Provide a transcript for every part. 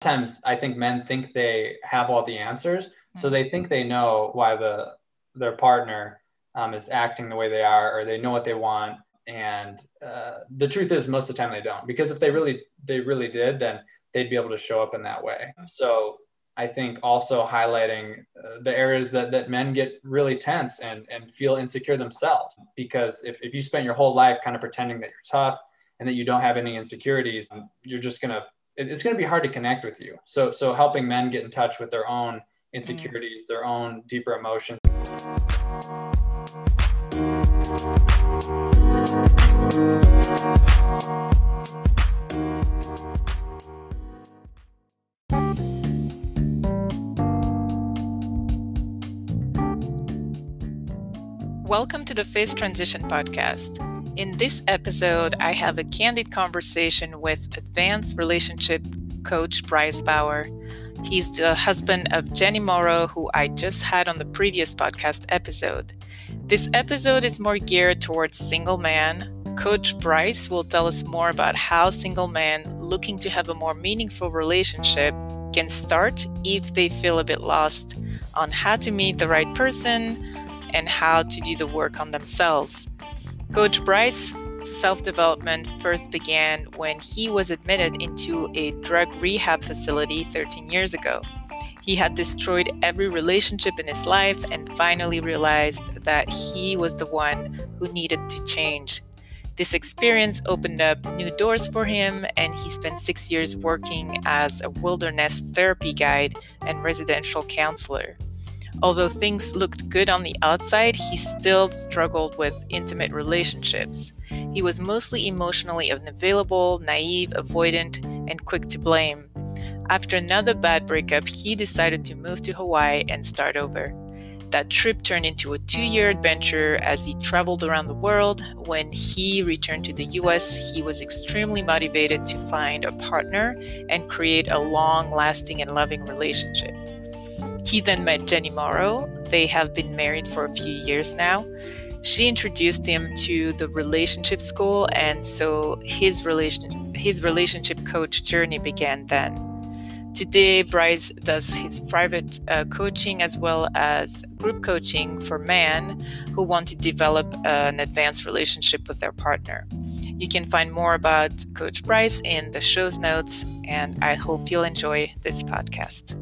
Sometimes I think men think they have all the answers, so they think they know why the their partner um, is acting the way they are, or they know what they want. And uh, the truth is, most of the time they don't, because if they really they really did, then they'd be able to show up in that way. So I think also highlighting uh, the areas that, that men get really tense and, and feel insecure themselves. Because if, if you spend your whole life kind of pretending that you're tough and that you don't have any insecurities, you're just going to, it's going to be hard to connect with you. So, so helping men get in touch with their own insecurities, their own deeper emotions. Welcome to the Faith Transition Podcast. In this episode, I have a candid conversation with advanced relationship coach Bryce Bauer. He's the husband of Jenny Morrow, who I just had on the previous podcast episode. This episode is more geared towards single men. Coach Bryce will tell us more about how single men looking to have a more meaningful relationship can start if they feel a bit lost, on how to meet the right person, and how to do the work on themselves. Coach Bryce self development first began when he was admitted into a drug rehab facility 13 years ago. He had destroyed every relationship in his life and finally realized that he was the one who needed to change. This experience opened up new doors for him, and he spent six years working as a wilderness therapy guide and residential counselor. Although things looked good on the outside, he still struggled with intimate relationships. He was mostly emotionally unavailable, naive, avoidant, and quick to blame. After another bad breakup, he decided to move to Hawaii and start over. That trip turned into a two year adventure as he traveled around the world. When he returned to the US, he was extremely motivated to find a partner and create a long lasting and loving relationship. He then met Jenny Morrow. They have been married for a few years now. She introduced him to the relationship school, and so his relation his relationship coach journey began then. Today, Bryce does his private uh, coaching as well as group coaching for men who want to develop an advanced relationship with their partner. You can find more about Coach Bryce in the show's notes, and I hope you'll enjoy this podcast.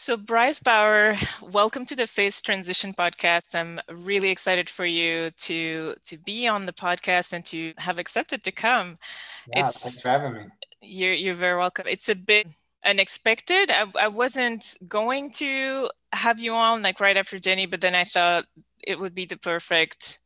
So, Bryce Bauer, welcome to the Faith Transition Podcast. I'm really excited for you to to be on the podcast and to have accepted to come. Yeah, it's, thanks for having me. You're you're very welcome. It's a bit unexpected. I, I wasn't going to have you on like right after Jenny, but then I thought it would be the perfect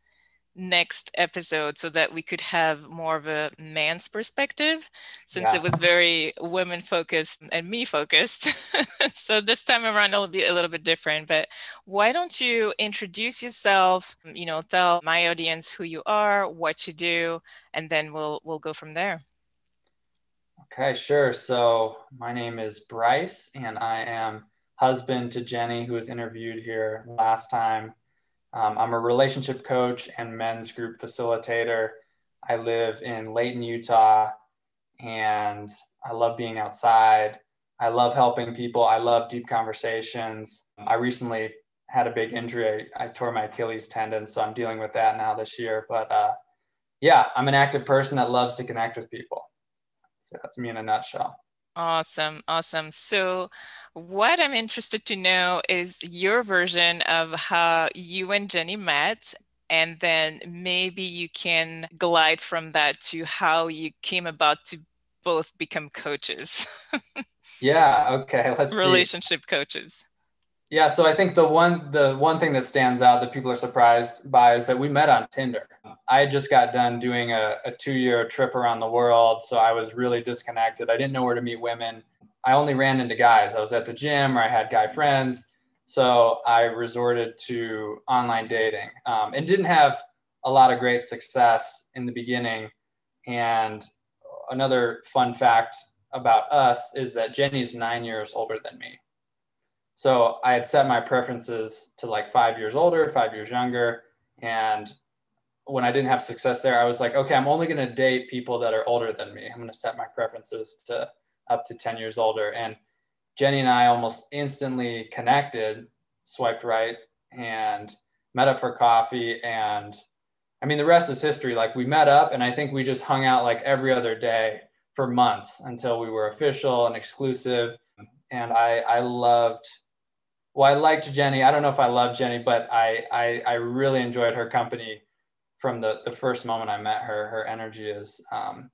next episode so that we could have more of a man's perspective since yeah. it was very women focused and me focused. So this time around it'll be a little bit different but why don't you introduce yourself mm, you know tell my audience who you are what you do and then we'll we'll go from there. Okay sure. So my name is bryce and i am husband to jenny who was interviewed here last time um, I'm a relationship coach and men's group facilitator. I live in Layton, Utah, and I love being outside. I love helping people. I love deep conversations. I recently had a big injury. I, I tore my Achilles tendon, so I'm dealing with that now this year. But uh, yeah, I'm an active person that loves to connect with people. So that's me in a nutshell. Awesome, awesome. So, what I'm interested to know is your version of how you and Jenny met, and then maybe you can glide from that to how you came about to both become coaches. yeah, okay, let's see. relationship see. coaches. Yeah, so I think the one the one thing that stands out that people are surprised by is that we met on Tinder. I just got done doing a, a two year trip around the world, so I was really disconnected. I didn't know where to meet women. I only ran into guys. I was at the gym or I had guy friends, so I resorted to online dating um, and didn't have a lot of great success in the beginning. And another fun fact about us is that Jenny's nine years older than me. So I had set my preferences to like five years older, five years younger. And when I didn't have success there, I was like, okay, I'm only going to date people that are older than me. I'm going to set my preferences to up to 10 years older. And Jenny and I almost instantly connected, swiped right, and met up for coffee. And I mean, the rest is history. Like we met up, and I think we just hung out like every other day for months until we were official and exclusive. And I, I loved, well, I liked Jenny. I don't know if I loved Jenny, but I, I, I really enjoyed her company from the, the first moment I met her. Her energy is, um,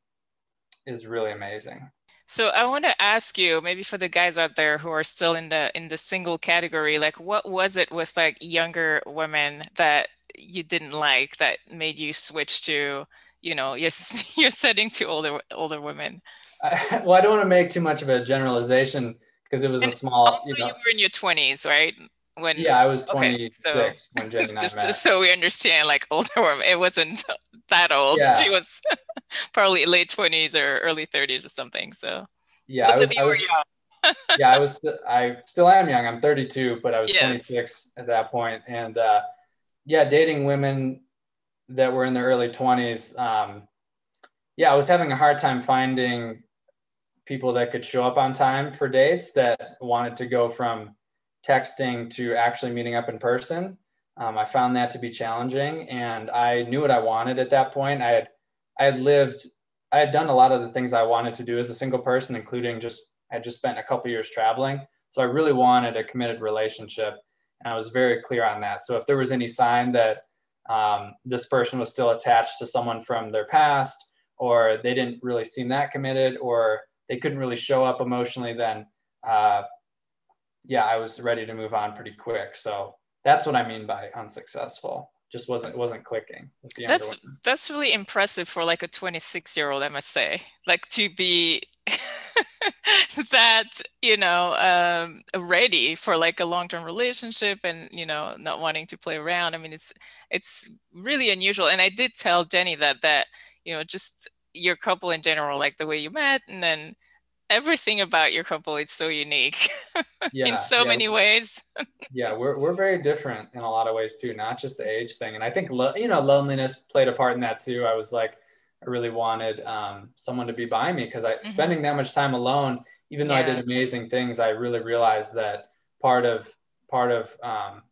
is really amazing. So I want to ask you, maybe for the guys out there who are still in the in the single category, like what was it with like younger women that you didn't like that made you switch to you know you're you're setting to older older women? I, well i don't want to make too much of a generalization because it was and a small also you, know, you, were in your 20s right when yeah i was 26 okay, so when Jenny just, just so we understand like older woman it wasn't that old. Yeah. she was probably late 20s or early 30s or something so. Yeah I was, I was yeah i was i still am young. I'm 32 but i was yes. 26 at that point and uh yeah dating women that were in their early 20s um, yeah i was having a hard time finding people that could show up on time for dates that wanted to go from texting to actually meeting up in person. Um, i found that to be challenging and i knew what i wanted at that point. I had i had lived i had done a lot of the things i wanted to do as a single person including just i had just spent a couple years traveling. So i really wanted a committed relationship and i was very clear on that. So if there was any sign that um, this person was still attached to someone from their past, or they didn't really seem that committed, or they couldn't really show up emotionally, then uh, yeah, I was ready to move on pretty quick. So that's what I mean by unsuccessful. Just wasn't wasn't clicking. That's that's really impressive for like a 26 year old, I must say. Like to be that you know um, ready for like a long-term relationship and you know not wanting to play around i mean it's it's really unusual and i did tell jenny that that you know just your couple in general like the way you met and then everything about your couple is so unique yeah, in so yeah. many ways yeah we're, we're very different in a lot of ways too not just the age thing and i think lo- you know loneliness played a part in that too i was like I really wanted um, someone to be by me because I mm-hmm. spending that much time alone, even though yeah. I did amazing things, I really realized that part of part of um,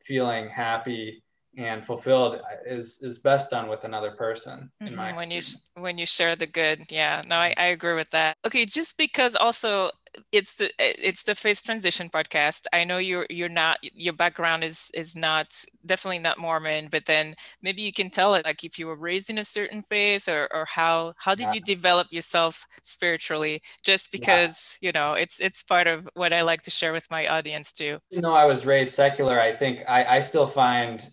feeling happy and fulfilled is is best done with another person in mm-hmm. my when you when you share the good yeah no I, I agree with that okay just because also it's the it's the Faith Transition Podcast i know you're you're not your background is is not definitely not mormon but then maybe you can tell it like if you were raised in a certain faith or or how how did yeah. you develop yourself spiritually just because yeah. you know it's it's part of what i like to share with my audience too you know i was raised secular i think i i still find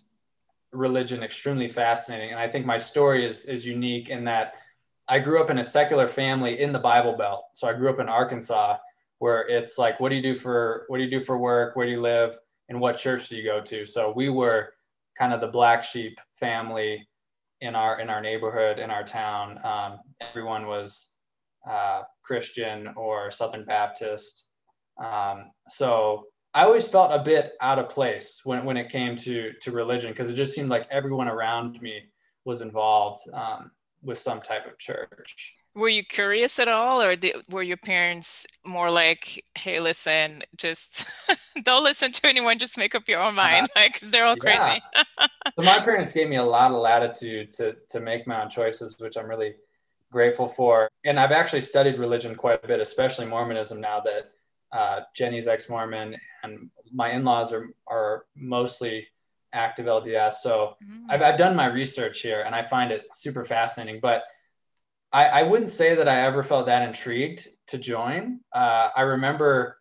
religion extremely fascinating. And I think my story is, is unique in that I grew up in a secular family in the Bible Belt. So I grew up in Arkansas where it's like, what do you do for, what do you do for work? Where do you live? And what church do you go to? So we were kind of the black sheep family in our, in our neighborhood, in our town. Um, everyone was uh, Christian or Southern Baptist. Um, so I always felt a bit out of place when, when it came to to religion because it just seemed like everyone around me was involved um, with some type of church. Were you curious at all, or did, were your parents more like, "Hey, listen, just don't listen to anyone, just make up your own mind," uh, like they're all yeah. crazy? so my parents gave me a lot of latitude to to make my own choices, which I'm really grateful for. And I've actually studied religion quite a bit, especially Mormonism, now that uh, Jenny's ex-Mormon, and my in-laws are are mostly active LDS. So mm. I've, I've done my research here, and I find it super fascinating. But I, I wouldn't say that I ever felt that intrigued to join. Uh, I remember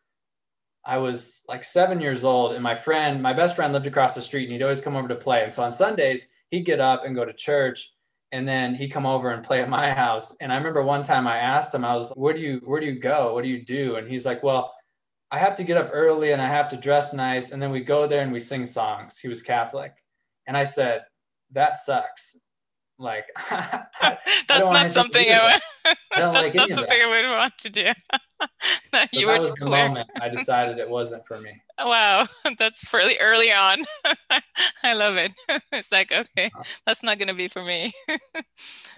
I was like seven years old, and my friend, my best friend, lived across the street, and he'd always come over to play. And so on Sundays, he'd get up and go to church and then he'd come over and play at my house and i remember one time i asked him i was where do you where do you go what do you do and he's like well I have to get up early and I have to dress nice. And then we go there and we sing songs. He was Catholic. And I said, that sucks. Like, that's not something I, would, I don't that's like not something I would want to do. so that was the moment I decided it wasn't for me. Wow, that's fairly early on. I love it. It's like okay, uh-huh. that's not gonna be for me.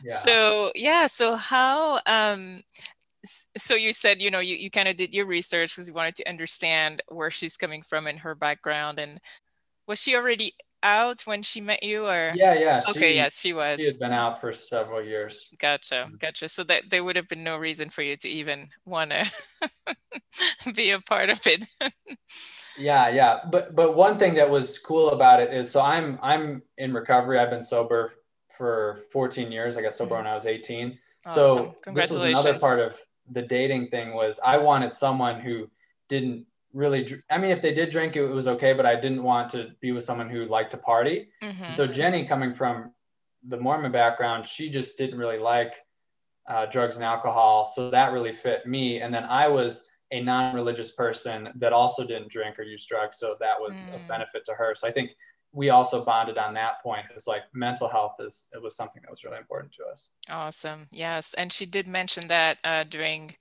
yeah. So yeah, so how um so you said you know you, you kind of did your research because you wanted to understand where she's coming from and her background and was she already out when she met you or yeah yeah okay yes she was she had been out for several years gotcha mm-hmm. gotcha so that there would have been no reason for you to even want to be a part of it yeah yeah but but one thing that was cool about it is so i'm i'm in recovery i've been sober for 14 years i got sober mm-hmm. when i was 18 awesome. so this was another part of the dating thing was i wanted someone who didn't really i mean if they did drink it, was okay but i didn't want to be with someone who liked to party. Mm-hmm. so jenny coming from the mormon background she just didn't really like uh, drugs and alcohol. So that really fit me. And then i was a non-religious person that also didn't drink or use drugs. So that was mm. a benefit to her. So i think we also bonded on that point. It's like mental health is it was something that was really important to us. Awesome. Yes. And she did mention that uh, during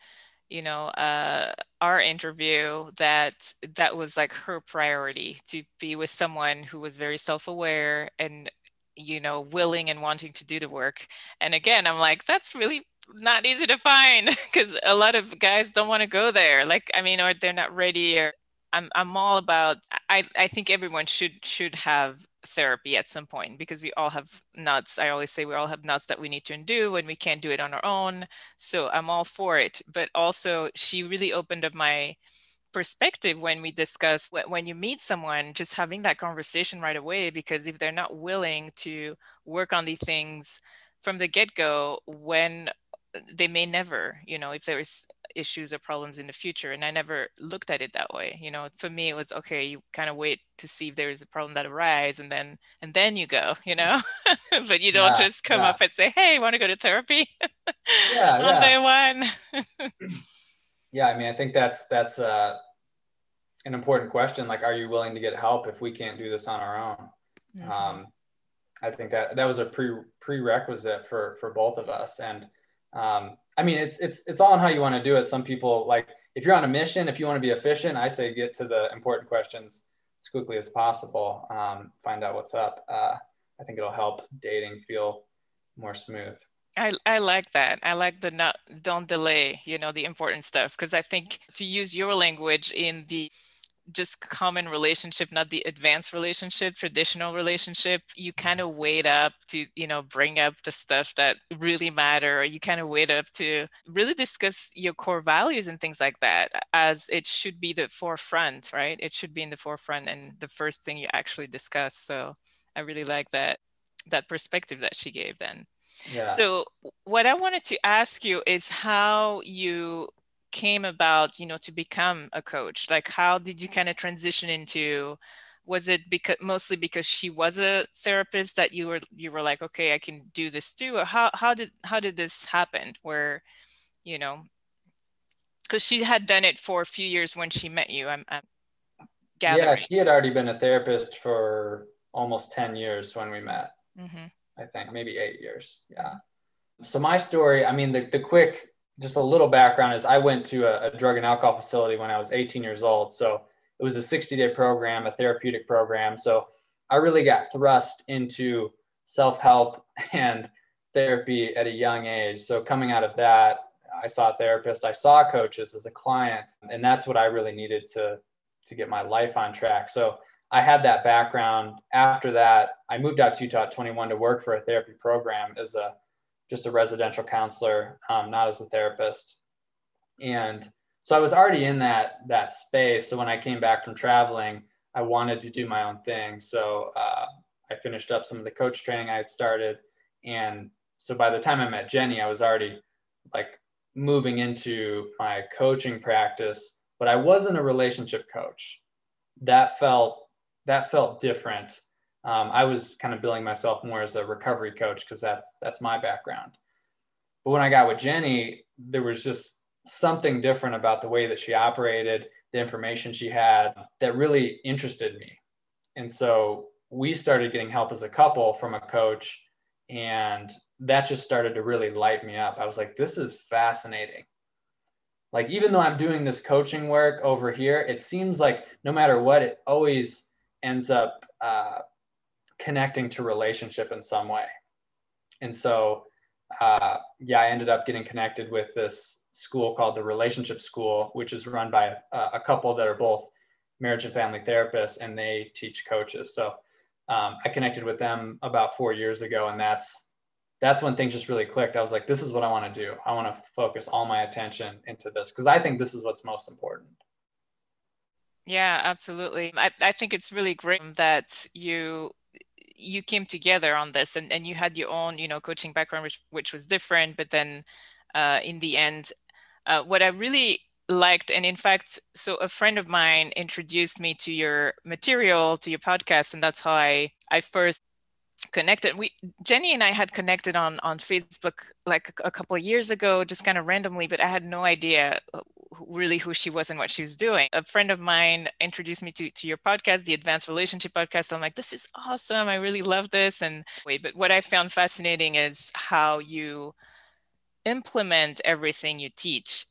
you know uh, our interview that that was like her priority to be with someone who was very self-aware and you know willing and wanting to do the work. And again i'm like that's really not easy to find because a lot of guys don't want to go there. Like i mean or they're not ready or i'm i'm all about i i think everyone should should have therapy at some point because we all have nuts. I always say we all have nuts that we need to undo and we can't do it on our own. So I'm all for it. But also, she really opened up my perspective when we discuss when you meet someone, just having that conversation right away. Because if they're not willing to work on these things from the get go, when they may never, you know, if there's issues or problems in the future. And I never looked at it that way. You know, for me, it was okay, you kind of wait to see if there's a problem that arises and then, and then you go, you know, but you don't yeah, just come yeah. up and say, Hey, want to go to therapy yeah, on day one. yeah. I mean, I think that's, that's, uh, an important question. Like, are you willing to get help if we can't do this on our own? Mm-hmm. Um, I think that that was a pre prerequisite for, for both of us. And, um, I mean, it's it's it's all on how you want to do it. Some people like if you're on a mission, if you want to be efficient, I say get to the important questions as quickly as possible. Um, find out what's up. Uh, I think it'll help dating feel more smooth. I, I like that. I like the not don't delay, you know, the important stuff. Because I think to use your language in the just common relationship, not the advanced relationship, traditional relationship, you kind of wait up to, you know, bring up the stuff that really matter, or you kind of wait up to really discuss your core values and things like that, as it should be the forefront, right? It should be in the forefront and the first thing you actually discuss. So I really like that that perspective that she gave then. Yeah. So what I wanted to ask you is how you came about you know to become a coach like how did you kind of transition into was it because mostly because she was a therapist that you were you were like okay i can do this too or how how did how did this happen where you know because she had done it for a few years when she met you i'm, I'm gathering. yeah she had already been a therapist for almost 10 years when we met mm-hmm. i think maybe eight years yeah so my story i mean the, the quick just a little background is I went to a, a, drug and alcohol facility when I was 18 years old. So it was a 60 day program, a therapeutic program. So I really got thrust into self help and therapy at a young age. So coming out of that, I saw a therapist, I saw coaches as a client, and that's what I really needed to to get my life on track. So I had that background. After that, I moved out to Utah at 21 to work for a therapy program as a just a residential counselor, um, not as a therapist. And so I was already in that that space. So when I came back from traveling, I wanted to do my own thing. So uh, I finished up some of the coach training I had started, and so by the time I met Jenny, I was already like moving into my coaching practice. But I wasn't a relationship coach. That felt that felt different um, I was kind of billing myself more as a recovery coach because that's that's my background. But when I got with Jenny, there was just something different about the way that she operated, the information she had that really interested me. And so we started getting help as a couple from a coach, and that just started to really light me up. I was like, this is fascinating. like even though I'm doing this coaching work over here, it seems like no matter what, it always ends up uh, connecting to relationship in some way. And so, uh, yeah, I ended up getting connected with this school called the Relationship School, which is run by a, a couple that are both marriage and family therapists, and they teach coaches. So um, I connected with them about four years ago, and that's that's when things just really clicked. I was like, this is what I want to do. I want to focus all my attention into this because I think this is what's most important. Yeah, absolutely. I, I think it's really great that you you came together on this and, and you had your own, you know, coaching background which which was different, but then uh, in the end, uh, what I really liked and in fact so a friend of mine introduced me to your material to your podcast and that's how i i first connected. We jenny and i had connected on on facebook like a couple of years ago just kind of randomly but i had no idea really who she was and what she was doing. A friend of mine introduced me to, to your podcast the advanced relationship podcast. I'm like this is awesome. I really love this. And wait but what i found fascinating is how you implement everything you teach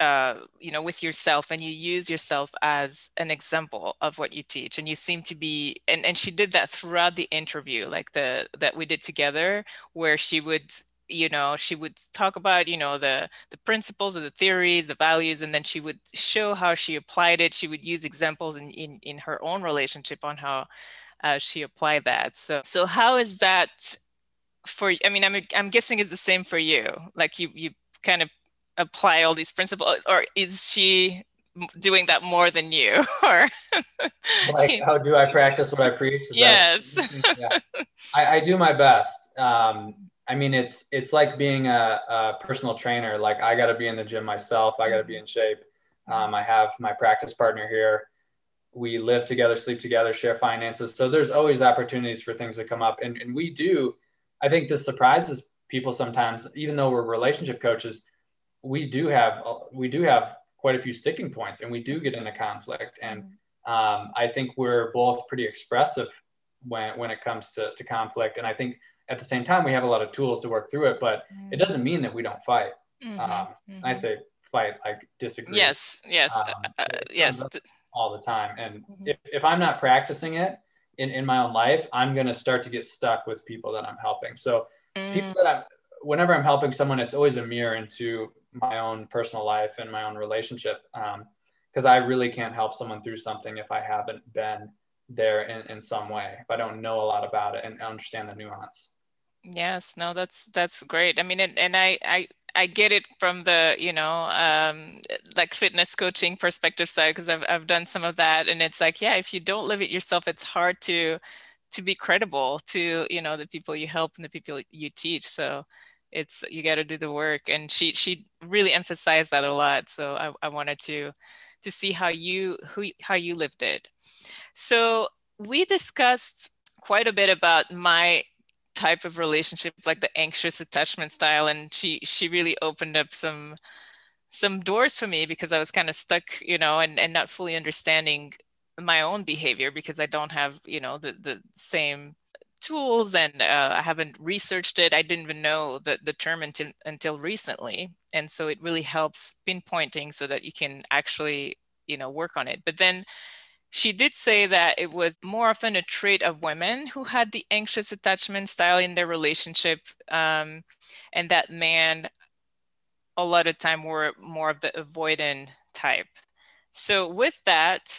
uh, you know with yourself and you use yourself as an example of what you teach. And you seem to be and, and she did that throughout the interview like the that we did together where she would you know she would talk about you know the the principles of the theories the values and then she would show how she applied it. She would use examples in in, in her own relationship on how uh, she applied that. So so how is that for i mean i'm i'm guessing it's the same for you. Like you you kind of apply all these principles or is she doing that more than you? Or like how do i practice what i preach? Yes. Yeah. I, I, do my best um, i mean it's it's like being a, a personal trainer. Like i got to be in the gym myself. I got to be in shape. Um, i have my practice partner here. We live together sleep together share finances. So there's always opportunities for things to come up. And, and we do i think this surprises people sometimes even though we're relationship coaches we do have we do have quite a few sticking points and we do get into conflict. And um, i think we're both pretty expressive when when it comes to, to conflict. And i think at the same time we have a lot of tools to work through it but mm-hmm. it doesn't mean that we don't fight mm-hmm. Um, i mm-hmm. say fight like disagree yes yes um, uh, yes all the time and mm-hmm. if, if i'm not practicing it in, in my own life i'm going to start to get stuck with people that i'm helping so people mm. that i'm whenever i'm helping someone it's always a mirror into my own personal life and my own relationship because um, i really can't help someone through something if i haven't been there in, in some way if i don't know a lot about it and understand the nuance yes no that's that's great. I mean and, and i i i get it from the you know um like fitness coaching perspective side because I've, I've done some of that and it's like yeah if you don't live it yourself it's hard to to be credible to you know the people you help and the people you teach. So it's you got to do the work and she she really emphasized that a lot. So I, I wanted to to see how you who how you lived it. So we discussed quite a bit about my type of relationship like the anxious attachment style and she she really opened up some some doors for me because i was kind of stuck you know and, and not fully understanding my own behavior because i don't have you know the the same tools and uh, I haven't researched it. I didn't even know the, the term until, until recently. And so it really helps pinpointing so that you can actually, you know, work on it. But then she did say that it was more often a trait of women who had the anxious attachment style in their relationship um, and that men, a lot of time were more of the avoidant type. So with that,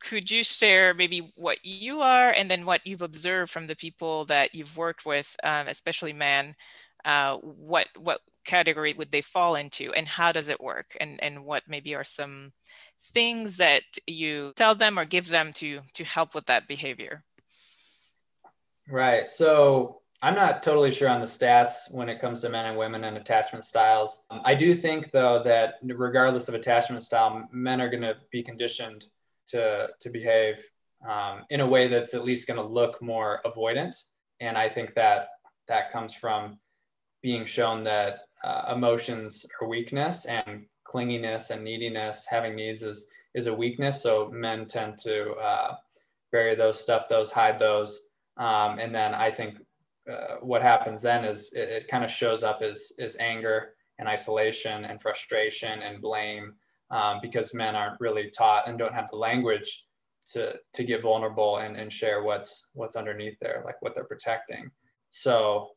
could you share maybe what you are and then what you've observed from the people that you've worked with, um, especially men? Uh, what what category would they fall into, and how does it work? And and what maybe are some things that you tell them or give them to to help with that behavior? Right. So I'm not totally sure on the stats when it comes to men and women and attachment styles. Um, I do think, though, that regardless of attachment style, men are going to be conditioned to to behave um, in a way that's at least going to look more avoidant. And I think that that comes from being shown that uh, emotions are weakness and clinginess and neediness, having needs is is a weakness. So men tend to uh, bury those, stuff those, hide those, um, and then I think uh, what happens then is it, it kind of shows up as as anger and isolation and frustration and blame um, because men aren't really taught and don't have the language to to get vulnerable and, and share what's what's underneath there like what they're protecting. So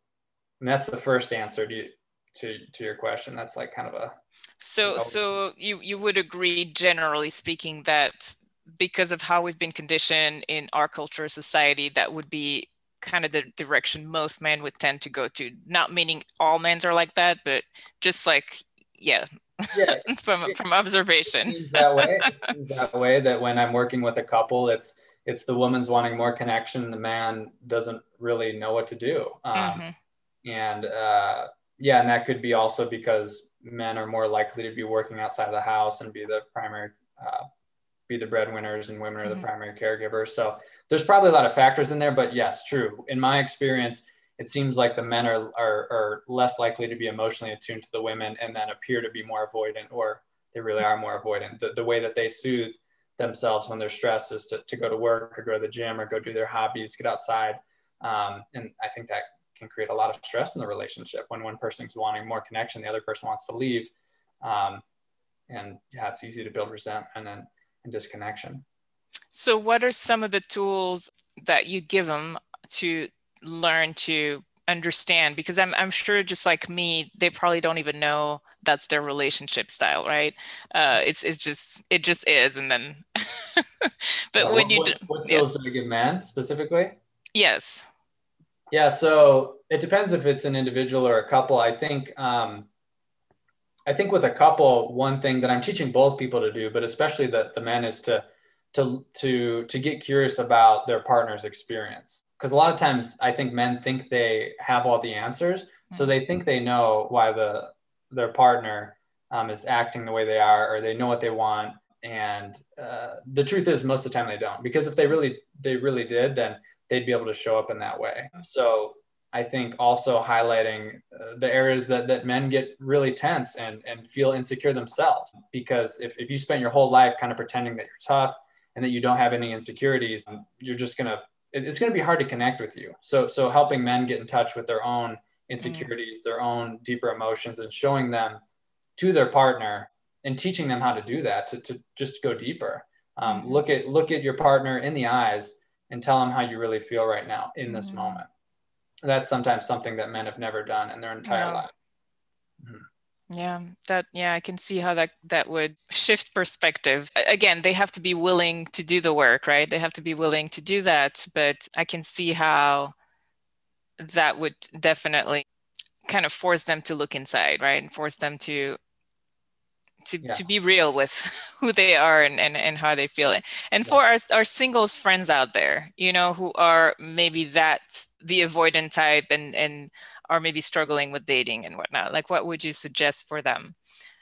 and that's the first answer. To to to your question that's like kind of a so so you you would agree generally speaking that because of how we've been conditioned in our culture society that would be kind of the direction most men would tend to go to. Not meaning all men are like that but just like yeah yeah. from from observation. That way. That way that when i'm working with a couple it's it's the woman's wanting more connection the man doesn't really know what to do. Um, mm-hmm. and uh, yeah and that could be also because men are more likely to be working outside of the house and be the primary uh, be the breadwinners and women are the mm-hmm. primary caregivers so there's probably a lot of factors in there but yes true in my experience it seems like the men are, are, are less likely to be emotionally attuned to the women and then appear to be more avoidant or they really are more avoidant. The, the way that they soothe themselves when they're stressed is to, to go to work or go to the gym or go do their hobbies, get outside. Um, and I think that can create a lot of stress in the relationship when one person's wanting more connection, the other person wants to leave. Um, and yeah, it's easy to build resentment and, then and disconnection. So, what are some of the tools that you give them to learn to understand because I'm, I'm sure just like me they probably don't even know that's their relationship style right uh, it's, it's just it just is and then but when what, you do what tools yes. do you give man specifically yes yeah so it depends if it's an individual or a couple i think um, i think with a couple one thing that i'm teaching both people to do but especially the, the men is to to to to get curious about their partner's experience because a lot of times I think men think they have all the answers, so they think they know why the their partner um, is acting the way they are, or they know what they want. And uh, the truth is, most of the time they don't, because if they really they really did, then they'd be able to show up in that way. So I think also highlighting uh, the areas that, that men get really tense and, and feel insecure themselves. Because if, if you spend your whole life kind of pretending that you're tough and that you don't have any insecurities, you're just going to it's going to be hard to connect with you. So, so helping men get in touch with their own insecurities, mm. their own deeper emotions, and showing them to their partner and teaching them how to do that to, to just go deeper. Um, mm Look at look at your partner in the eyes and tell them how you really feel right now in this mm moment. That's sometimes something that men have never done in their entire yeah. life. mm yeah that yeah i can see how that that would shift perspective again they have to be willing to do the work right they have to be willing to do that but i can see how that would definitely kind of force them to look inside right and force them to to, yeah. to be real with who they are and, and, and how they feel it. And yeah. for our, our singles friends out there, you know, who are maybe that the avoidant type and, and are maybe struggling with dating and whatnot like what would you suggest for them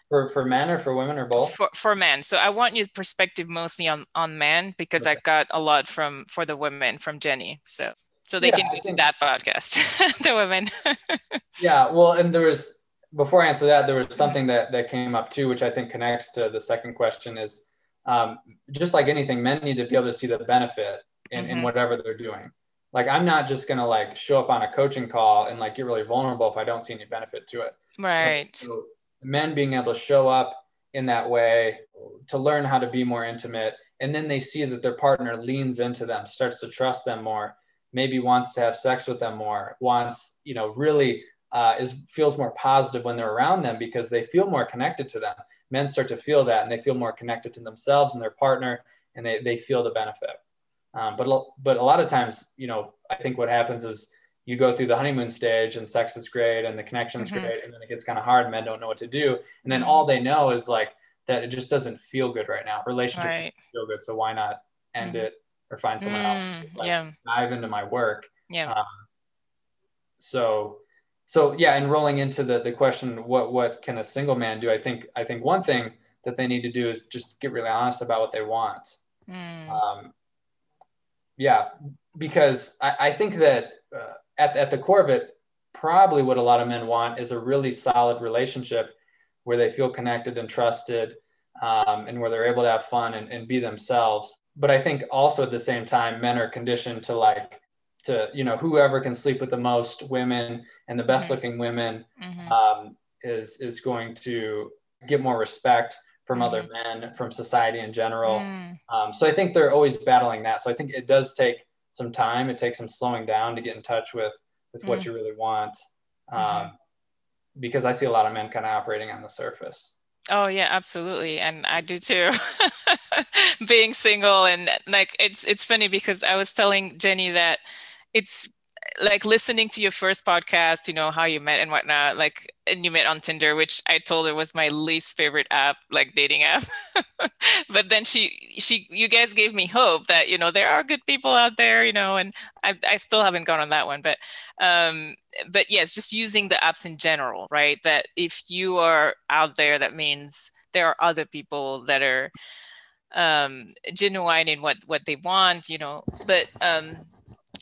for for men or for women or both for, for men so i want your perspective mostly on on men because okay. i got a lot from for the women from jenny so so they yeah, can to that podcast the women yeah well and there was before i answer that there was something that that came up too which i think connects to the second question is um, just like anything men need to be able to see the benefit in, mm-hmm. in whatever they're doing. Like i'm not just gonna like show up on a coaching call and like get really vulnerable if i don't see any benefit to it. Right. So, so men being able to show up in that way to learn how to be more intimate and then they see that their partner leans into them starts to trust them more maybe wants to have sex with them more wants you know really uh, is feels more positive when they're around them because they feel more connected to them men start to feel that and they feel more connected to themselves and their partner and they, they feel the benefit um, but but a lot of times, you know, I think what happens is you go through the honeymoon stage and sex is great and the connection's mm-hmm. great, and then it gets kind of hard. Men don't know what to do, and then mm-hmm. all they know is like that it just doesn't feel good right now. Relationship right. feel good, so why not end mm-hmm. it or find someone else? Mm, like, yeah, dive into my work. Yeah. Um, so so yeah, and rolling into the the question, what what can a single man do? I think I think one thing that they need to do is just get really honest about what they want. Mm. Um, yeah, because I, I think that uh, at, at the core of it, probably what a lot of men want is a really solid relationship where they feel connected and trusted um, and where they're able to have fun and, and be themselves. But I think also at the same time, men are conditioned to like, to, you know, whoever can sleep with the most women and the best mm-hmm. looking women. Mm-hmm. Um, is is going to get more respect from mm-hmm. other men, from society in general. Mm. Um, so I think they're always battling that. So I think it does take some time. It takes some slowing down to get in touch with with what mm. you really want. Um, mm-hmm. Because I see a lot of men kind of operating on the surface. Oh yeah, absolutely, and I do too. Being single and like it's it's funny because I was telling Jenny that it's like listening to your first podcast, you know, how you met and whatnot, like, and you met on Tinder, which I told her was my least favorite app, like dating app. but then she, she, you guys gave me hope that, you know, there are good people out there, you know, and I, I still haven't gone on that one, but, um, but yes, just using the apps in general, right? That if you are out there, that means there are other people that are, um, genuine in what, what they want, you know, but, um,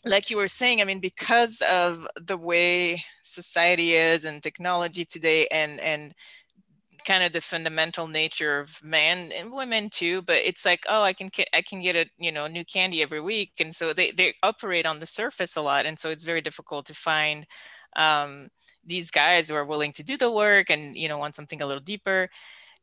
like you were saying, I mean, because of the way society is and technology today, and and kind of the fundamental nature of men and women too but it's like oh i can i can get a you know new candy every week. And so they, they operate on the surface a lot. And so it's very difficult to find um, these guys who are willing to do the work and you know want something a little deeper.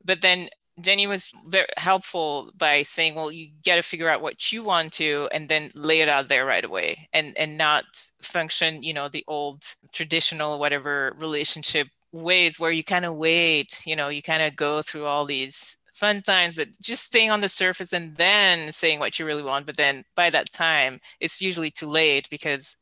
But then Jenny was very helpful by saying, well, you got to figure out what you want to and then lay it out there right away and, and not function, you know, the old traditional, whatever relationship ways where you kind of wait, you know, you kind of go through all these fun times, but just staying on the surface and then saying what you really want. But then by that time, it's usually too late because,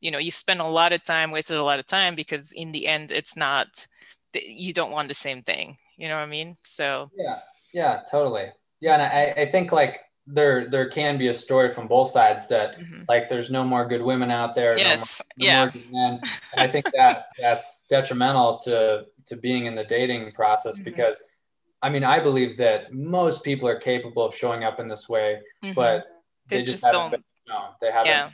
you know, you spend a lot of time, wasted a lot of time because in the end, it's not, you don't want the same thing you know what I mean? So yeah, yeah, totally. Yeah, and I, I think like there there can be a story from both sides that mm-hmm. like there's no more good women out there. Yes. No more, no yeah. men. And I think that that's detrimental to to being in the dating process mm-hmm. because I mean I believe that most people are capable of showing up in this way, mm-hmm. but they, they just, just don't. Been, no, they haven't. Yeah.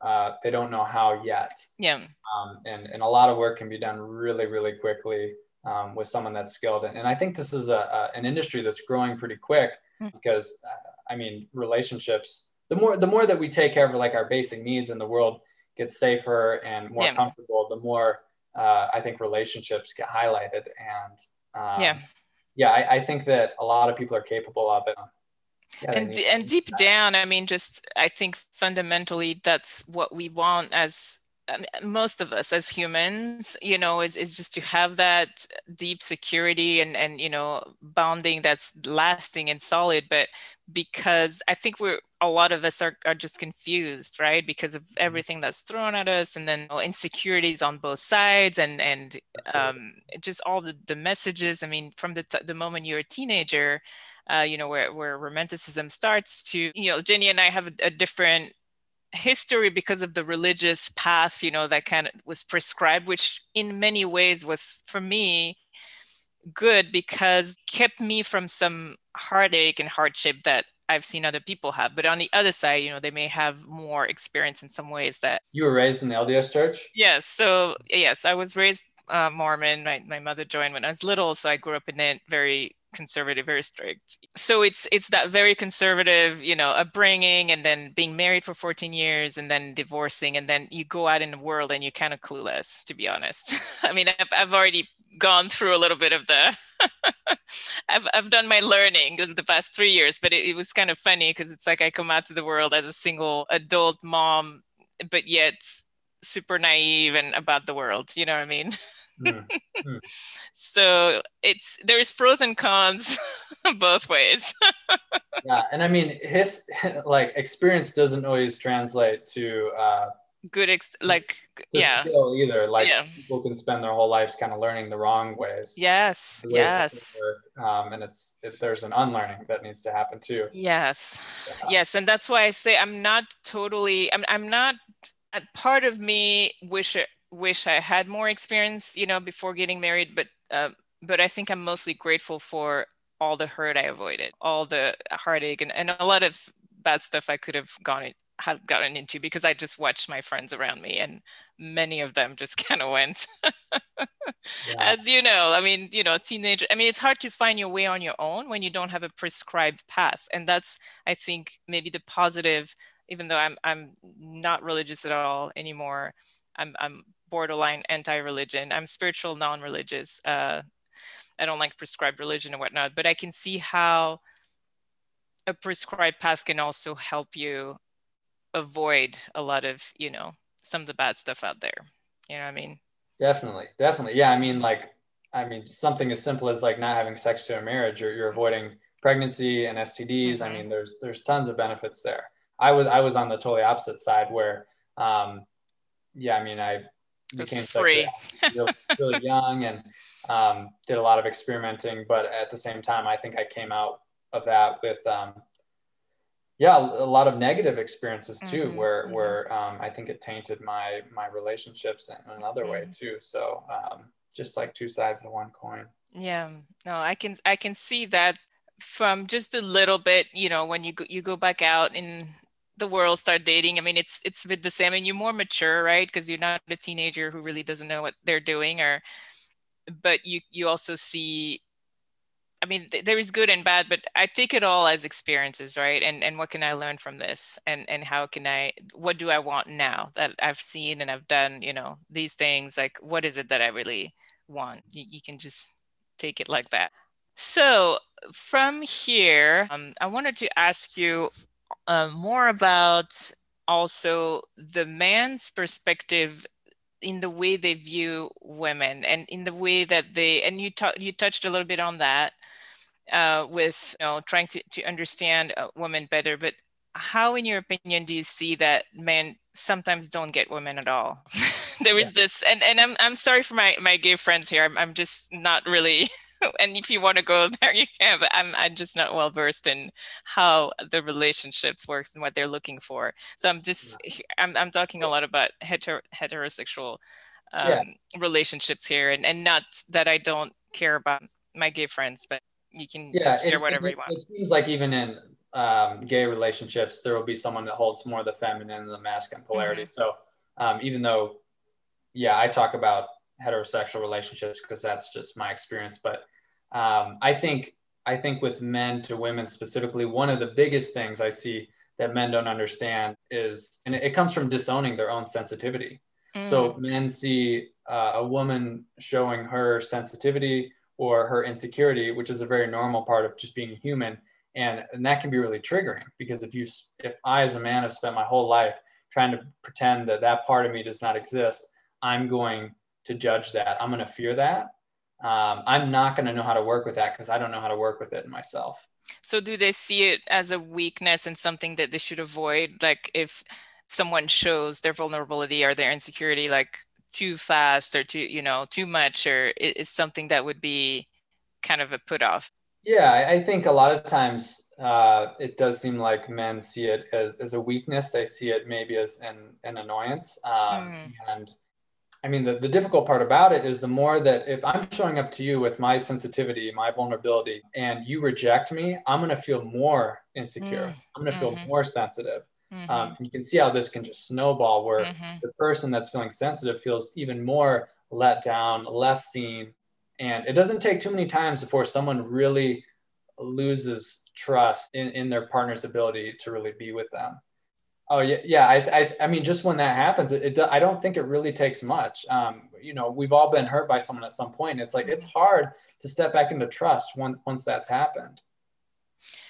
Uh, they don't know how yet. Yeah. Um, and and a lot of work can be done really really quickly um, with someone that's skilled. And, and I think this is a, a, an industry that's growing pretty quick hmm. because uh, I mean, relationships, the more, the more that we take care of like our basic needs and the world gets safer and more yeah. comfortable, the more uh, I think relationships get highlighted. And um, yeah, yeah, I, I, think that a lot of people are capable of it. Yeah, and and deep down, I mean, just I think fundamentally that's what we want as most of us as humans you know is, is just to have that deep security and and you know bonding that's lasting and solid. But because i think we're a lot of us are, are just confused right? Because of mm-hmm. everything that's thrown at us and then you know, insecurities on both sides and and um, just all the, the messages. I mean from the, t- the moment you're a teenager uh, you know where, where romanticism starts to you know jenny and i have a, a different history because of the religious path you know that kind of was prescribed which in many ways was for me good because kept me from some heartache and hardship that I've seen other people have. But on the other side, you know, they may have more experience in some ways that you were raised in the LDS church. Yes. So yes, I was raised uh, Mormon. My my mother joined when I was little, so I grew up in it very conservative, very strict. So it's it's that very conservative, you know, upbringing, and then being married for 14 years, and then divorcing, and then you go out in the world and you're kind of clueless, to be honest. I mean, I've I've already gone through a little bit of the. I've I've done my learning in the past three years, but it, it was kind of funny because it's like I come out to the world as a single adult mom, but yet super naive and about the world. You know what I mean? Mm. Mm. so it's there's pros and cons both ways. yeah, and I mean his like experience doesn't always translate to uh, good ex- like yeah skill either. Like yeah. people can spend their whole lives kind of learning the wrong ways. Yes, ways yes. Um, and it's if there's an unlearning that needs to happen too. Yes, yeah. yes, and that's why I say I'm not totally. I'm I'm not. Part of me wish wish I had more experience, you know, before getting married, but uh, but I think I'm mostly grateful for all the hurt I avoided, all the heartache, and, and a lot of bad stuff I could have gone have gotten into because I just watched my friends around me, and many of them just kind of went. yeah. As you know, I mean, you know, teenager. I mean, it's hard to find your way on your own when you don't have a prescribed path, and that's I think maybe the positive. Even though I'm I'm not religious at all anymore, I'm I'm borderline anti-religion. I'm spiritual, non-religious. Uh, I don't like prescribed religion and whatnot, but I can see how a prescribed path can also help you avoid a lot of, you know, some of the bad stuff out there. You know what I mean? Definitely, definitely. Yeah, I mean, like, I mean, something as simple as like not having sex to a marriage, or you're avoiding pregnancy and STDs. Mm-hmm. I mean, there's there's tons of benefits there. I was I was on the totally opposite side where, um, yeah, I mean, I became free, really, really young and um, did a lot of experimenting, but at the same time, I think I came out of that with um, yeah a lot of negative experiences too mm-hmm, where mm-hmm. where um, i think it tainted my my relationships in another mm-hmm. way too so um, just like two sides of one coin yeah no i can i can see that from just a little bit you know when you go, you go back out in the world start dating i mean it's it's bit the same and you're more mature right because you're not a teenager who really doesn't know what they're doing or but you you also see I mean, th- there is good and bad, but I take it all as experiences, right? And and what can I learn from this? And and how can I? What do I want now that I've seen and I've done? You know, these things. Like, what is it that I really want? You, you can just take it like that. So from here, um, I wanted to ask you uh, more about also the man's perspective in the way they view women and in the way that they and you t- you touched a little bit on that uh, with you know trying to, to understand women better but how in your opinion do you see that men sometimes don't get women at all there is yeah. this and, and I'm, I'm sorry for my, my gay friends here I'm, I'm just not really and if you want to go there you can but I'm, I'm just not well versed in how the relationships works and what they're looking for so i'm just yeah. I'm, I'm talking a lot about hetero, heterosexual um, yeah. relationships here and, and not that i don't care about my gay friends but you can yeah, just share it, whatever it, you want. It seems like even in um, gay relationships, there will be someone that holds more of the feminine and the masculine polarity. Mm-hmm. So um, even though, yeah, I talk about heterosexual relationships because that's just my experience, but um, I think I think with men to women specifically, one of the biggest things I see that men don't understand is, and it comes from disowning their own sensitivity. Mm. So men see uh, a woman showing her sensitivity or her insecurity, which is a very normal part of just being human. And, and that can be really triggering because if you, if I as a man have spent my whole life trying to pretend that that part of me does not exist, I'm going to judge that. I'm going to fear that. Um, I'm not going to know how to work with that because I don't know how to work with it myself. So, do they see it as a weakness and something that they should avoid? Like, if someone shows their vulnerability or their insecurity, like too fast or too you know too much or is something that would be kind of a put off yeah i think a lot of times uh, it does seem like men see it as, as a weakness they see it maybe as an, an annoyance um, mm. and i mean the, the difficult part about it is the more that if i'm showing up to you with my sensitivity my vulnerability and you reject me i'm going to feel more insecure mm. i'm going to feel mm-hmm. more sensitive Mm-hmm. Um, you can see how this can just snowball where mm-hmm. the person that's feeling sensitive feels even more let down, less seen. And it doesn't take too many times before someone really loses trust in, in their partner's ability to really be with them. Oh yeah, yeah. I, I, I mean, just when that happens, it, it, I don't think it really takes much. Um, you know, we've all been hurt by someone at some point. It's like it's hard to step back into trust once once that's happened.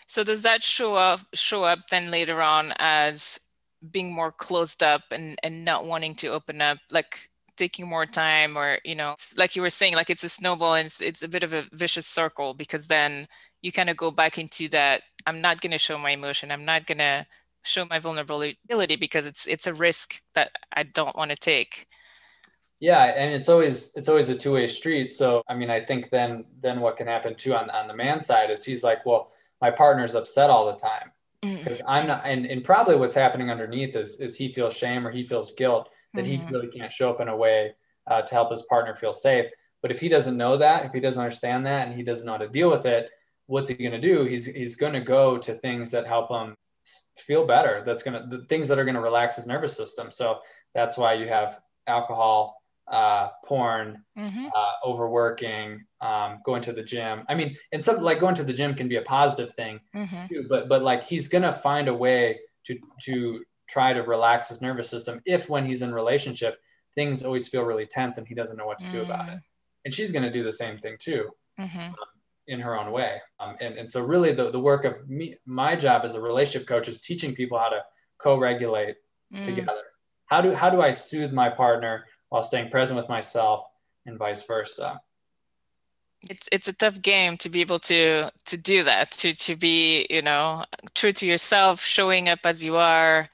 So does that show up show up then later on as being more closed up and, and not wanting to open up, like taking more time or, you know, like you were saying, like it's a snowball and it's, it's a bit of a vicious circle because then you kind of go back into that, I'm not going to show my emotion. I'm not going to show my vulnerability because it's, it's a risk that I don't want to take. Yeah, and it's always it's always a two way street. So I mean, I think then then what can happen too on on the man side is he's like, well, my partner's upset all the time because mm-hmm. I'm not, and, and probably what's happening underneath is, is he feels shame or he feels guilt that mm-hmm. he really can't show up in a way uh, to help his partner feel safe. But if he doesn't know that, if he doesn't understand that, and he doesn't know how to deal with it, what's he going to do? He's he's going to go to things that help him feel better. That's going to the things that are going to relax his nervous system. So that's why you have alcohol, uh, porn, mm-hmm. uh, overworking, um, going to the gym. I mean, and something like going to the gym can be a positive thing mm-hmm. too, but but like he's gonna find a way to to try to relax his nervous system if when he's in relationship things always feel really tense and he doesn't know what to do about it. Mm. And she's going to do the same thing too. Mm-hmm. Um, in her own way. Um, and, and so really the, the work of me, my job as a relationship coach is teaching people how to co-regulate mm. together. How do, how do I soothe my partner while staying present with myself and vice versa? It's, it's a tough game to be able to, to do that, to, to be, you know, true to yourself, showing up as you are,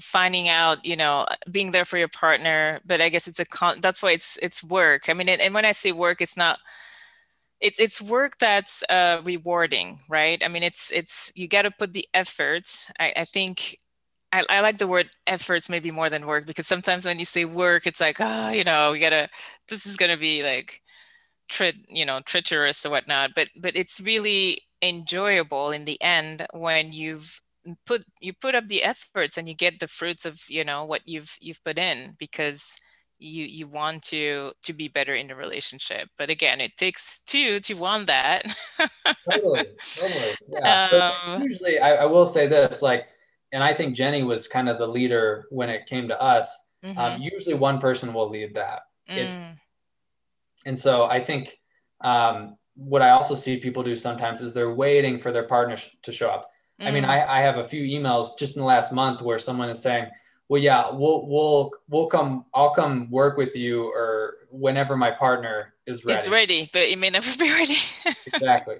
finding out you know being there for your partner but i guess it's a con that's why it's it's work i mean and, and when i say work it's not it's it's work that's uh, rewarding, right? I mean, it's it's you got to put the efforts. I, I think I, I, like the word efforts maybe more than work because sometimes when you say work, it's like oh, you know, we gotta. This is gonna be like, tre- you know, treacherous or whatnot. But but it's really enjoyable in the end when you've put you put up the efforts and you get the fruits of you know what you've you've put in because you you want to to be better in the relationship but again it takes two to want that totally totally yeah um, usually I, I, will say this like and i think jenny was kind of the leader when it came to us um, mm-hmm. um, usually one person will lead that it's mm. and so i think um, what i also see people do sometimes is they're waiting for their partner to show up mm. i mean mm. I, I have a few emails just in the last month where someone is saying well yeah we'll we'll we'll come i'll come work with you or whenever my partner is ready it's ready but it may never be ready exactly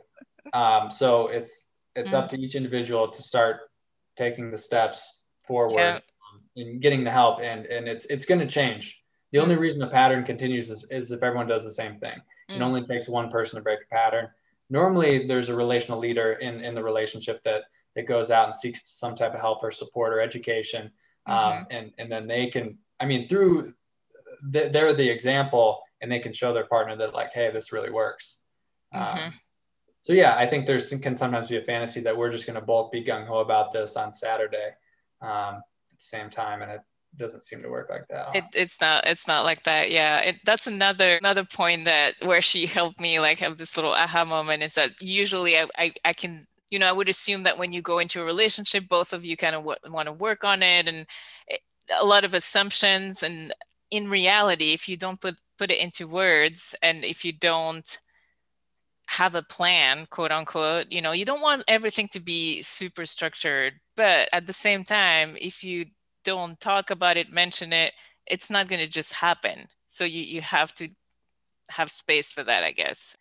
um, so it's it's mm. up to each individual to start taking the steps forward yeah. and getting the help and and it's it's going to change the mm. only reason the pattern continues is, is if everyone does the same thing mm. it only takes one person to break a pattern normally there's a relational leader in in the relationship that that goes out and seeks some type of help or support or education um, mm-hmm. and and then they can i mean through they're the example and they can show their partner that like hey this really works um, mm-hmm. um, so yeah i think there's can sometimes be a fantasy that we're just going to both be gung-ho about this on saturday um, at the same time and it doesn't seem to work like that it, it's not it's not like that yeah it, that's another another point that where she helped me like have this little aha moment is that usually i, I, I can you know i would assume that when you go into a relationship both of you kind of w- want to work on it and it, a lot of assumptions and in reality if you don't put put it into words and if you don't have a plan quote unquote you know you don't want everything to be super structured but at the same time if you don't talk about it mention it it's not going to just happen. So you you have to have space for that i guess.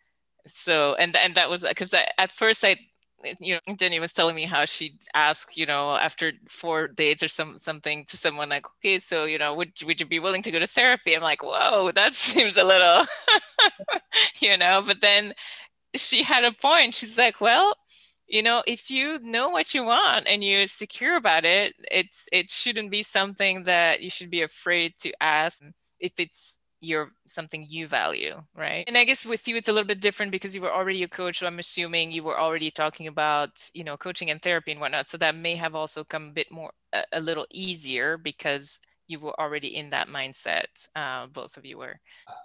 So and and that was because at first i Eh, you know jenny was telling me how she'd ask you know after four dates or some something to someone like okay so you know would, would you be willing to go to therapy? I'm like whoa that seems a little you know but then she had a point. She's like well you know if you know what you want and you're secure about it it's it shouldn't be something that you should be afraid to ask if it's you're something you value, right? And I guess with you, it's a little bit different because you were already a coach. So I'm assuming you were already talking about, you know, coaching and therapy and whatnot. So that may have also come a bit more, a, a little easier because you were already in that mindset. Uh, both of you were.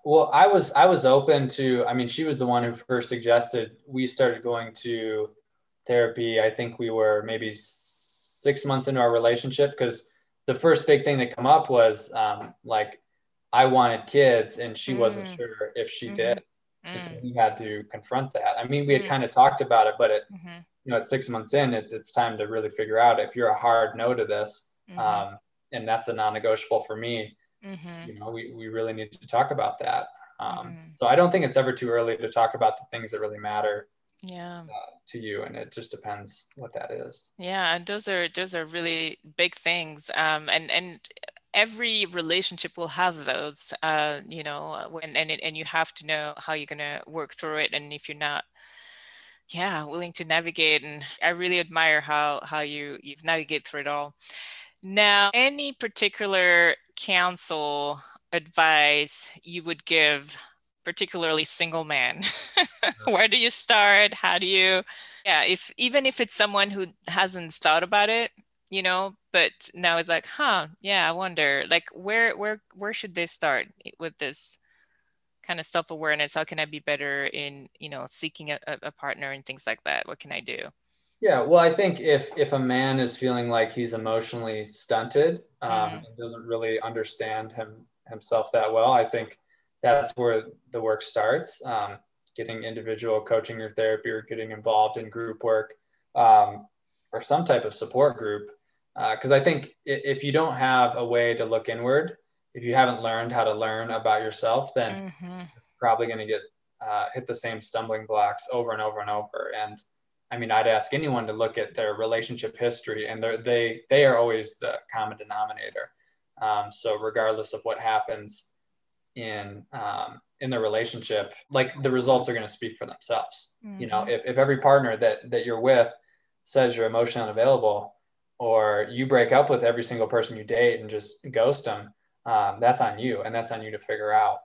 Well, I was, I was open to. I mean, she was the one who first suggested we started going to therapy. I think we were maybe six months into our relationship because the first big thing that come up was um, like I wanted kids and she mm. wasn't sure if she mm-hmm. did. Mm. So we had to confront that. I mean, we had mm. kind of talked about it, but it, mm-hmm. you know, at six months in, it's it's time to really figure out if you're a hard no to this, mm-hmm. um, and that's a non-negotiable for me. Mm-hmm. You know, we we really need to talk about that. Um, mm-hmm. so I don't think it's ever too early to talk about the things that really matter yeah uh, to you and it just depends what that is yeah and those are those are really big things um and and every relationship will have those uh, you know uh, when and, and you have to know how you're going to work through it and if you're not yeah willing to navigate and i really admire how how you you've navigated through it all. Now any particular counsel advice you would give particularly single man? Where do you start? How do you yeah if even if it's someone who hasn't thought about it you know but now it's like huh yeah i wonder like where where where should they start with this kind of self-awareness how can i be better in you know seeking a, a partner and things like that what can i do yeah well i think if if a man is feeling like he's emotionally stunted um, mm. and doesn't really understand him himself that well, I think that's where the work starts. Um, getting individual coaching or therapy or getting involved in group work um, or some type of support group. Because uh, I think if you don't have a way to look inward, if you haven't learned how to learn about yourself, then mm-hmm. probably going to get uh, hit the same stumbling blocks over and over and over. And I mean, I'd ask anyone to look at their relationship history, and they they are always the common denominator. Um, so regardless of what happens in um, in the relationship, like the results are going to speak for themselves. Mm-hmm. You know, mm-hmm. if, if every partner that that you're with says you're emotionally unavailable, or you break up with every single person you date and just ghost them, um, that's on you, and that's on you to figure out.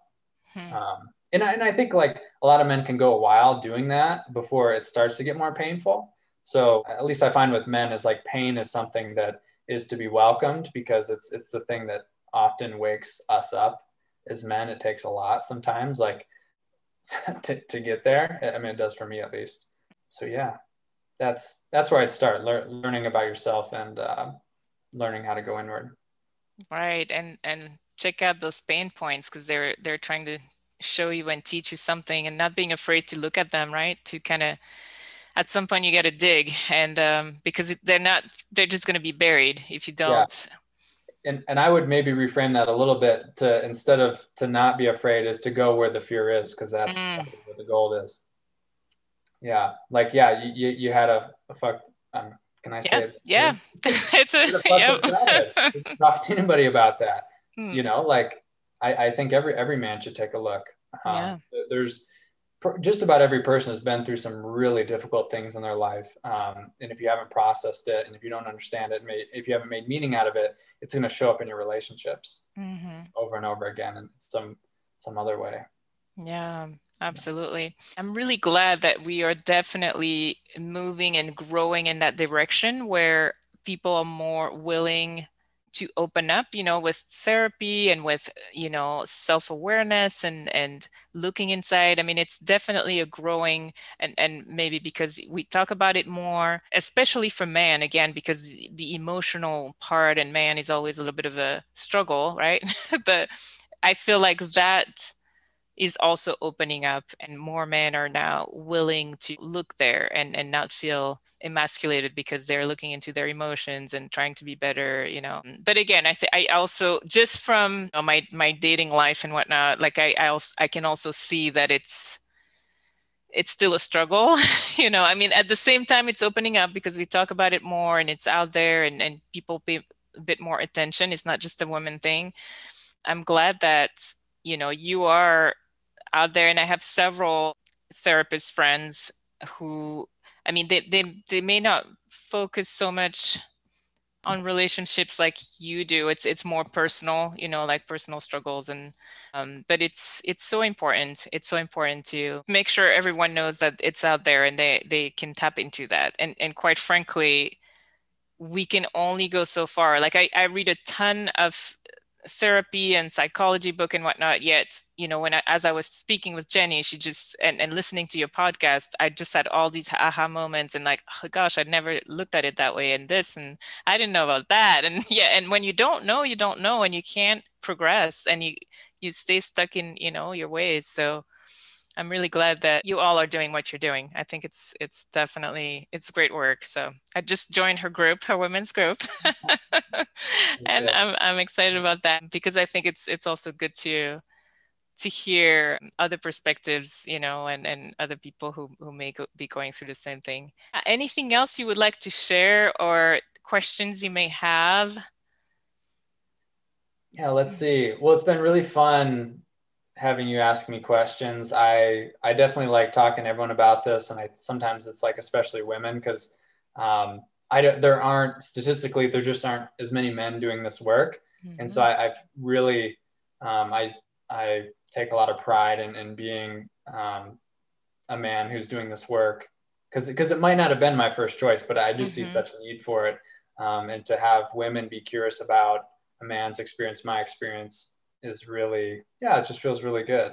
Hmm. Um, and I, and I think like a lot of men can go a while doing that before it starts to get more painful. So at least I find with men is like pain is something that is to be welcomed because it's it's the thing that often wakes us up as men. It takes a lot sometimes, like to, to get there. I mean, it does for me at least. So yeah, that's that's where I start lear- learning about yourself and uh, learning how to go inward. Right, and and check out those pain points because they're they're trying to show you and teach you something and not being afraid to look at them right to kind of at some point you got to dig and um, because they're not they're just going to be buried if you don't yeah. and and i would maybe reframe that a little bit to instead of to not be afraid is to go where the fear is because that's mm. what the goal is yeah like yeah you you, had a, a fuck um, can i say it yeah it's a yep. talk to anybody about that mm. you know like I, I think every every man should take a look. Um, yeah. There's just about every person has been through some really difficult things in their life, um, and if you haven't processed it, and if you don't understand it, if you haven't made meaning out of it, it's going to show up in your relationships mm-hmm. over and over again in some some other way. Yeah, absolutely. I'm really glad that we are definitely moving and growing in that direction where people are more willing to open up you know with therapy and with you know self-awareness and and looking inside i mean it's definitely a growing and and maybe because we talk about it more especially for man again because the emotional part and man is always a little bit of a struggle right but i feel like that is also opening up and more men are now willing to look there and, and not feel emasculated because they're looking into their emotions and trying to be better you know but again i th- i also just from you know, my my dating life and whatnot like i I, also, I can also see that it's it's still a struggle you know i mean at the same time it's opening up because we talk about it more and it's out there and, and people pay a bit more attention. It's not just a woman thing. I'm glad that you know you are out there and i have several therapist friends who i mean they, they they may not focus so much on relationships like you do. It's it's more personal you know like personal struggles and um, but it's it's so important. It's so important to make sure everyone knows that it's out there and they they can tap into that. And and quite frankly we can only go so far. Like i, I read a ton of therapy and psychology book and whatnot yet you know when I, as i was speaking with jenny she just and, and listening to your podcast i just had all these aha moments and like oh gosh i'd never looked at it that way and this and i didn't know about that and yeah and when you don't know you don't know and you can't progress and you you stay stuck in you know your ways so I'm really glad that you all are doing what you're doing. I think it's it's definitely it's great work. So I just joined her group, her women's group, and yeah. I'm I'm excited about that because I think it's it's also good to to hear other perspectives, you know, and and other people who who may go, be going through the same thing. Uh, anything else you would like to share or questions you may have? Yeah, let's see. Well, it's been really fun having you ask me questions. I I definitely like talking to everyone about this, and I sometimes it's like especially women because um, I don't, there aren't statistically there just aren't as many men doing this work, mm-hmm. and so I, have really um, I I take a lot of pride in, in being um, a man who's doing this work because because it might not have been my first choice, but I just mm-hmm. see such a need for it, um, and to have women be curious about a man's experience, my experience is really yeah it just feels really good.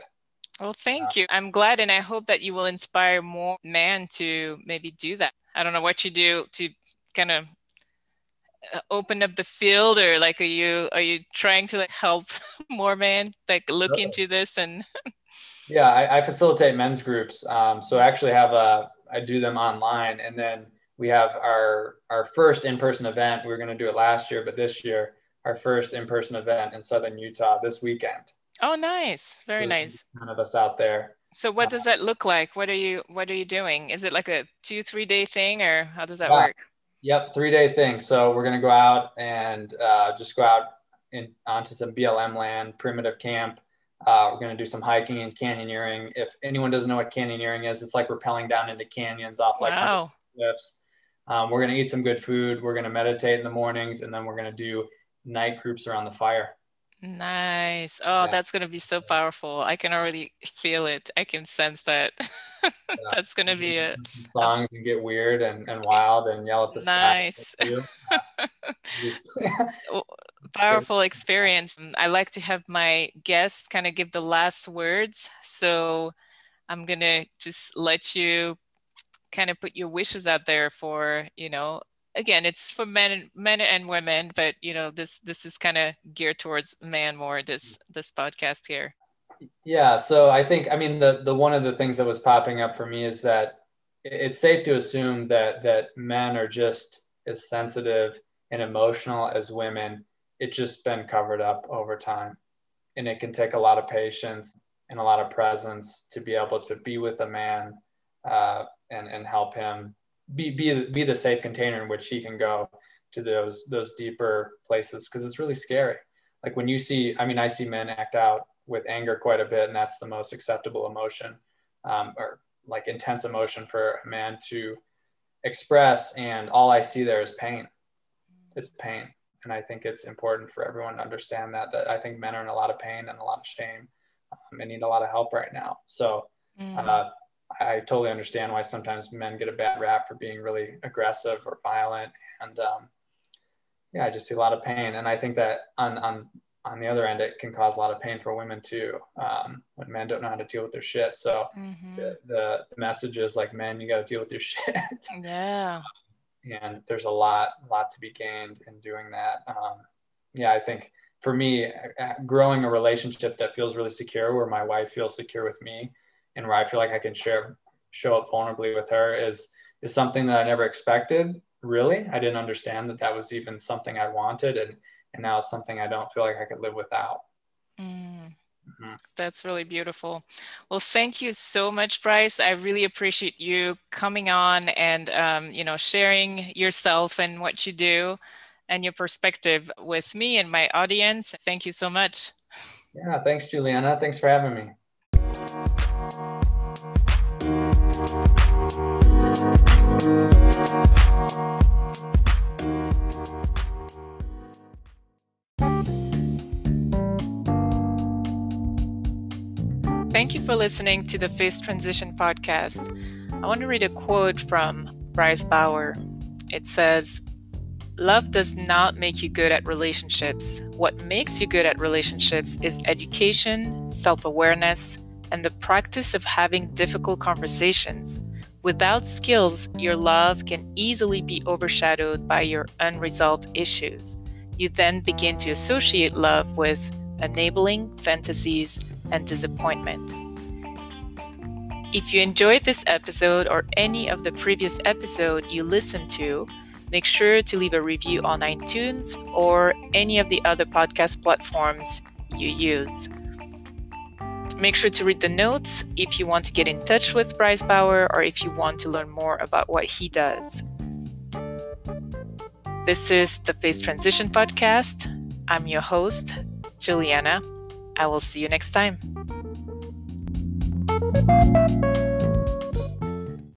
Well thank you. I'm glad and i hope that you will inspire more men to maybe do that. I don't know what you do to kind of uh, open up the field or like are you are you trying to like help more men like look into this and yeah I, I, facilitate men's groups um, so I actually have a i do them online and then we have our our first in-person event. We were going to do it last year but this year our first in-person event in southern utah this weekend. Oh nice. Very nice. none of us out there. So what does that look like? What are you what are you doing? Is it like a two three day thing or how does that yeah. work? Yep three day thing. So we're going to go out and uh, just go out in, onto some blm land primitive camp. Uh, we're going to do some hiking and canyoneering. If anyone doesn't know what canyoneering is it's like rappelling down into canyons off like wow. cliffs. Um, we're going to eat some good food. We're going to meditate in the mornings, and then we're going to do night groups around the fire. Nice. Oh, yeah. that's going to be so powerful. I can already feel it. I can sense that. yeah. That's going to be it. Songs and get weird and, and wild and yell at the nice. powerful experience. I like to have my guests kind of give the last words. So I'm going to just let you kind of put your wishes out there for you know again it's for men men and women but you know this this is kind of geared towards man more this this podcast here. Yeah so i think i mean the the one of the things that was popping up for me is that it's safe to assume that that men are just as sensitive and emotional as women. It's just been covered up over time and it can take a lot of patience and a lot of presence to be able to be with a man uh, and and help him be be be the safe container in which he can go to those those deeper places because it's really scary. Like when you see, I mean, I see men act out with anger quite a bit, and that's the most acceptable emotion, um, or like intense emotion for a man to express. And all I see there is pain. It's pain, and I think it's important for everyone to understand that. That I think men are in a lot of pain and a lot of shame, um, and need a lot of help right now. So. Mm. Uh, I totally understand why sometimes men get a bad rap for being really aggressive or violent. And um, yeah, I just see a lot of pain. And I think that on, on, on the other end, it can cause a lot of pain for women too, um, when men don't know how to deal with their shit. So mm-hmm. the, the, the, message is like, men, you got to deal with your shit. Yeah. and there's a lot, a lot to be gained in doing that. Um, yeah, I think for me, growing a relationship that feels really secure, where my wife feels secure with me, and where I feel like I can share show up vulnerably with her is is something that I never expected. Really, I didn't understand that that was even something I wanted, and and now it's something I don't feel like I could live without. Mm. Mm-hmm. That's really beautiful. Well, thank you so much, Bryce. I really appreciate you coming on and um, you know sharing yourself and what you do and your perspective with me and my audience. Thank you so much. Yeah, thanks, Juliana. Thanks for having me. Thank you for listening to the Faith Transition podcast. I want to read a quote from Bryce Bauer. It says, Love does not make you good at relationships. What makes you good at relationships is education, self awareness, and the practice of having difficult conversations. Without skills, your love can easily be overshadowed by your unresolved issues. You then begin to associate love with enabling fantasies and disappointment. If you enjoyed this episode or any of the previous episode you listened to, make sure to leave a review on iTunes or any of the other podcast platforms you use. Make sure to read the notes if you want to get in touch with Bryce Bauer or if you want to learn more about what he does. This is the Faith Transition Podcast. I'm your host, Juliana. I will see you next time.